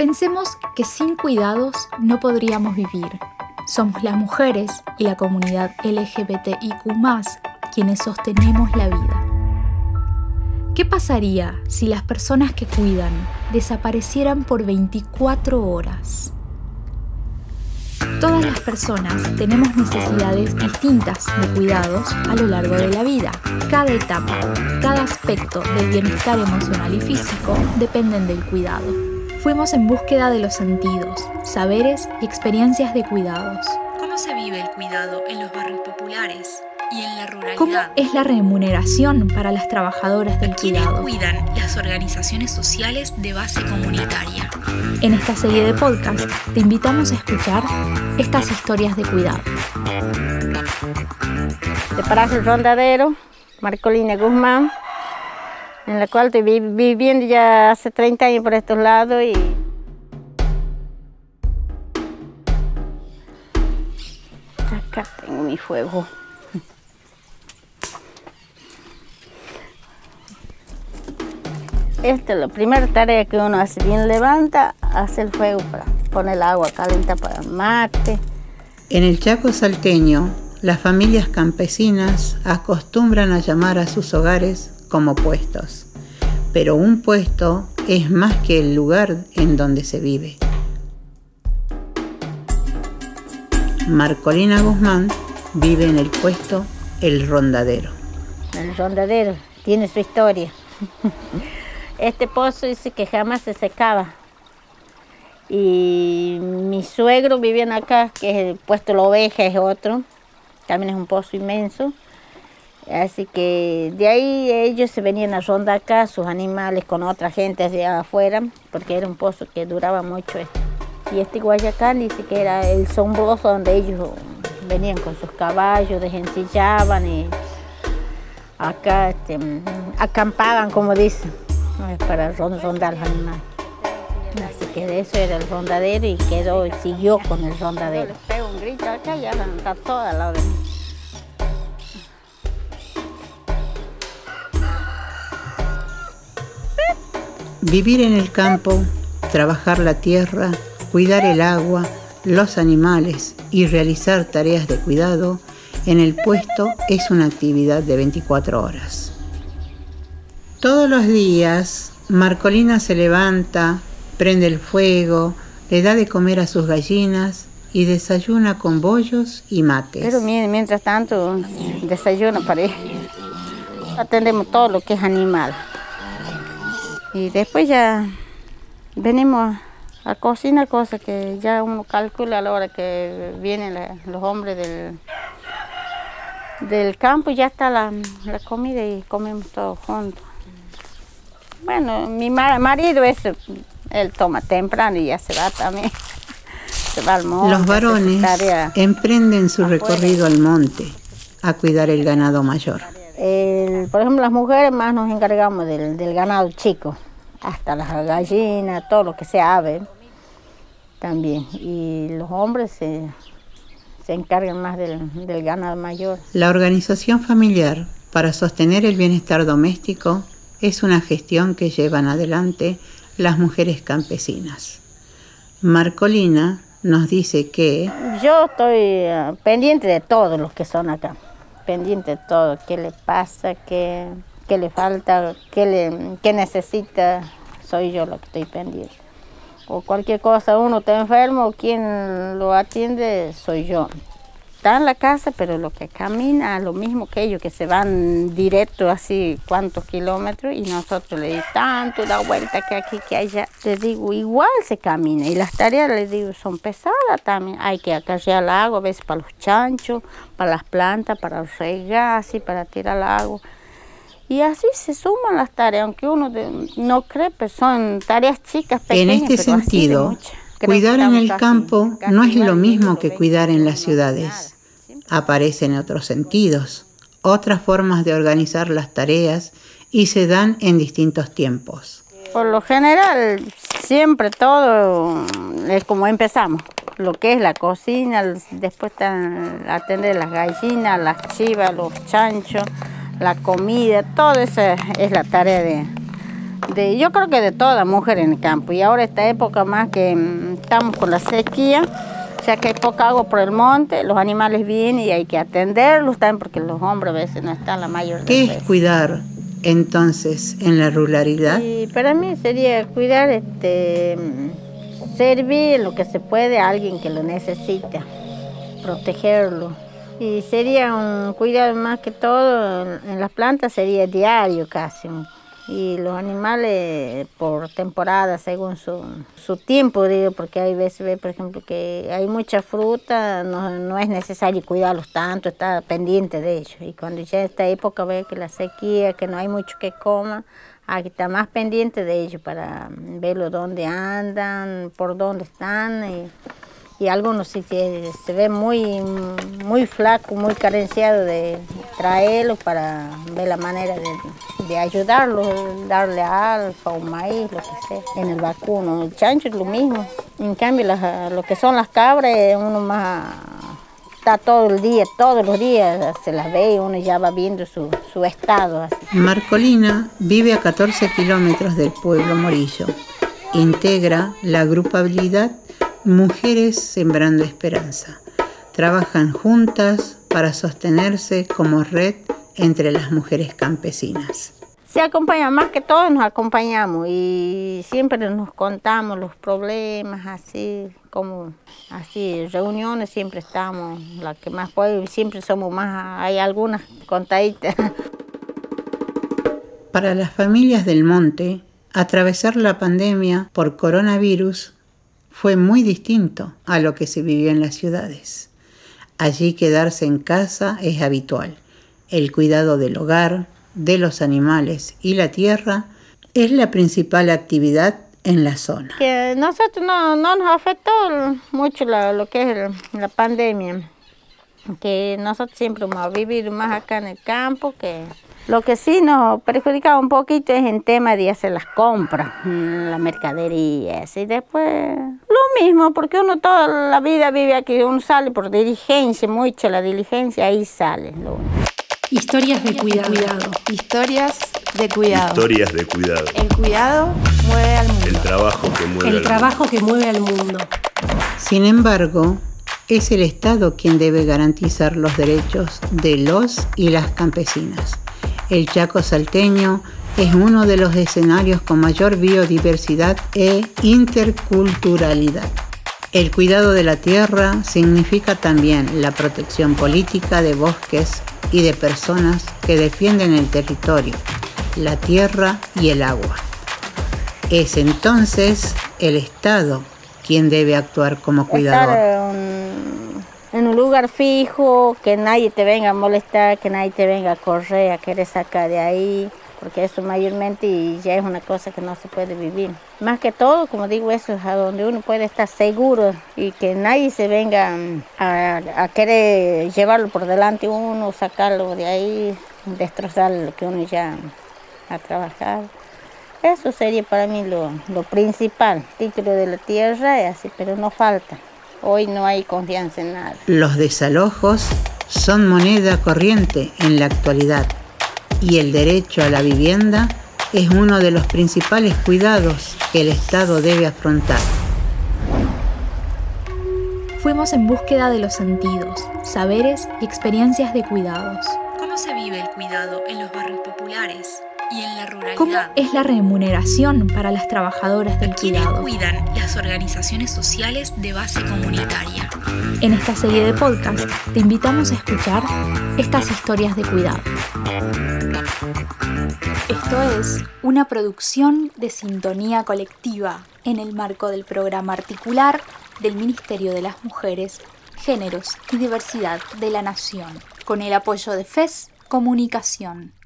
Pensemos que sin cuidados no podríamos vivir. Somos las mujeres y la comunidad LGBTIQ quienes sostenemos la vida. ¿Qué pasaría si las personas que cuidan desaparecieran por 24 horas? Todas las personas tenemos necesidades distintas de cuidados a lo largo de la vida. Cada etapa, cada aspecto del bienestar emocional y físico dependen del cuidado. Fuimos en búsqueda de los sentidos, saberes y experiencias de cuidados. ¿Cómo se vive el cuidado en los barrios populares? y en la ruralidad. ¿Cómo es la remuneración para las trabajadoras del cuidado? cuidan las organizaciones sociales de base comunitaria? En esta serie de podcast te invitamos a escuchar estas historias de cuidado. De Paraje el Rondadero, Marcolina Guzmán, en la cual estoy viviendo ya hace 30 años por estos lados y acá tengo mi fuego. Esta es la primera tarea que uno hace. Bien levanta, hace el fuego para poner el agua caliente para mate. En el Chaco salteño, las familias campesinas acostumbran a llamar a sus hogares como puestos. Pero un puesto es más que el lugar en donde se vive. Marcolina Guzmán vive en el puesto El Rondadero. El Rondadero tiene su historia. Este pozo dice que jamás se secaba. Y mi suegro vivía acá, que es el puesto La Oveja, es otro. También es un pozo inmenso. Así que de ahí ellos se venían a ronda acá, sus animales con otra gente hacia afuera, porque era un pozo que duraba mucho esto. Y este Guayacán dice que era el sombroso donde ellos venían con sus caballos, desencillaban y acá este, acampaban, como dicen para rondar los animales. Así que de eso era el rondadero y quedó y siguió con el rondadero. Pego un grito acá y ya está toda la de Vivir en el campo, trabajar la tierra, cuidar el agua, los animales y realizar tareas de cuidado en el puesto es una actividad de 24 horas. Todos los días, Marcolina se levanta, prende el fuego, le da de comer a sus gallinas y desayuna con bollos y mates. Pero mientras tanto, desayuno para Atendemos todo lo que es animal. Y después ya venimos a cocinar cosas que ya uno calcula a la hora que vienen los hombres del, del campo, ya está la, la comida y comemos todos juntos. Bueno, mi marido es, él toma temprano y ya se va también. Se va al monte. Los varones emprenden su recorrido al monte a cuidar el ganado mayor. Por ejemplo, las mujeres más nos encargamos del, ganado chico, hasta las gallinas, todo lo que sea ave también. Y los hombres se, encargan más del, del ganado mayor. La organización familiar para sostener el bienestar doméstico es una gestión que llevan adelante las mujeres campesinas. Marcolina nos dice que... Yo estoy eh, pendiente de todos los que son acá, pendiente de todo, qué le pasa, qué, qué le falta, qué, le, qué necesita, soy yo lo que estoy pendiente. O cualquier cosa, uno está enfermo, quien lo atiende soy yo está en la casa, pero lo que camina, lo mismo que ellos, que se van directo así cuántos kilómetros y nosotros le digo tanto, da vuelta que aquí, que allá. Le digo, igual se camina y las tareas, les digo, son pesadas también. Hay que acarrear el agua, a veces para los chanchos, para las plantas, para regar, así, para tirar el agua. Y así se suman las tareas, aunque uno no cree, pero son tareas chicas, pequeñas. En este sentido, Cuidar en el campo no es lo mismo que cuidar en las ciudades. Aparecen otros sentidos, otras formas de organizar las tareas y se dan en distintos tiempos. Por lo general, siempre todo es como empezamos. Lo que es la cocina, después atender las gallinas, las chivas, los chanchos, la comida, todo eso es la tarea de, de, yo creo que de toda mujer en el campo. Y ahora esta época más que mm, estamos con la sequía, ya que hay poca agua por el monte, los animales vienen y hay que atenderlos también porque los hombres a veces no están la mayor ¿Qué es cuidar entonces en la ruralidad? Y para mí sería cuidar, este, mm, servir lo que se puede a alguien que lo necesita, protegerlo. Y sería un cuidado más que todo en, en las plantas, sería diario casi. Y los animales por temporada, según su, su tiempo, digo, porque hay veces, ve, por ejemplo, que hay mucha fruta, no, no es necesario cuidarlos tanto, estar pendiente de ellos. Y cuando ya esta época ve que la sequía, que no hay mucho que coma, hay que estar más pendiente de ellos para verlo dónde andan, por dónde están. Y algunos sí que se ve muy, muy flaco, muy carenciado de traerlos para ver la manera de, de ayudarlos, darle alfa o maíz, lo que sea, en el vacuno. El chancho es lo mismo. En cambio, las- lo que son las cabras, uno más está todo el día, todos los días se las ve y uno ya va viendo su, su estado. Marcolina vive a 14 kilómetros del pueblo Morillo. Integra la grupabilidad Mujeres Sembrando Esperanza. Trabajan juntas para sostenerse como red entre las mujeres campesinas. Se acompaña, más que todo nos acompañamos y siempre nos contamos los problemas, así como así, reuniones siempre estamos, la que más puede, siempre somos más, hay algunas contaditas. Para las familias del monte, atravesar la pandemia por coronavirus fue muy distinto a lo que se vivió en las ciudades. Allí quedarse en casa es habitual. El cuidado del hogar, de los animales y la tierra es la principal actividad en la zona. Que nosotros no, no nos afectó mucho la- lo que es la pandemia, que nosotros siempre hemos vivido más acá en el campo, que lo que sí nos perjudicaba un poquito es en tema de hacer las compras, mm, la mercadería, y después lo mismo, porque uno toda la vida vive aquí, uno sale por diligencia, mucho la diligencia, ahí sale. lo. Historias de cuidado. Historias de cuidado. Historias de cuidado. El cuidado mueve al mundo. El trabajo que mueve El al trabajo que mueve al mundo. Sin embargo, es el Estado quien debe garantizar los derechos de los y las campesinas. El Chaco salteño es uno de los escenarios con mayor biodiversidad e interculturalidad. El cuidado de la tierra significa también la protección política de bosques y de personas que defienden el territorio, la tierra y el agua. Es entonces el Estado quien debe actuar como cuidador. Un lugar fijo, que nadie te venga a molestar, que nadie te venga a correr, a querer sacar de ahí, porque eso mayormente ya es una cosa que no se puede vivir. Más que todo, como digo, eso es a donde uno puede estar seguro y que nadie se venga mm, a, a querer llevarlo por delante uno, sacarlo de ahí, destrozar lo que uno ya ha trabajado. Eso sería para mí lo, lo principal, título de la tierra, así, pero no falta. Hoy no hay confianza en nada. Los desalojos son moneda corriente en la actualidad y el derecho a la vivienda es uno de los principales cuidados que el Estado debe afrontar. Fuimos en búsqueda de los sentidos, saberes y experiencias de cuidados. ¿Cómo se vive el cuidado en los barrios populares y en la ruralidad? ¿Cómo es la remuneración para las trabajadoras del cuidado? cuidan las organizaciones sociales de base comunitaria? En esta serie de podcast te invitamos a escuchar estas historias de cuidado. Esto es una producción de sintonía colectiva en el marco del programa articular del Ministerio de las Mujeres, Géneros y Diversidad de la Nación, con el apoyo de FES Comunicación.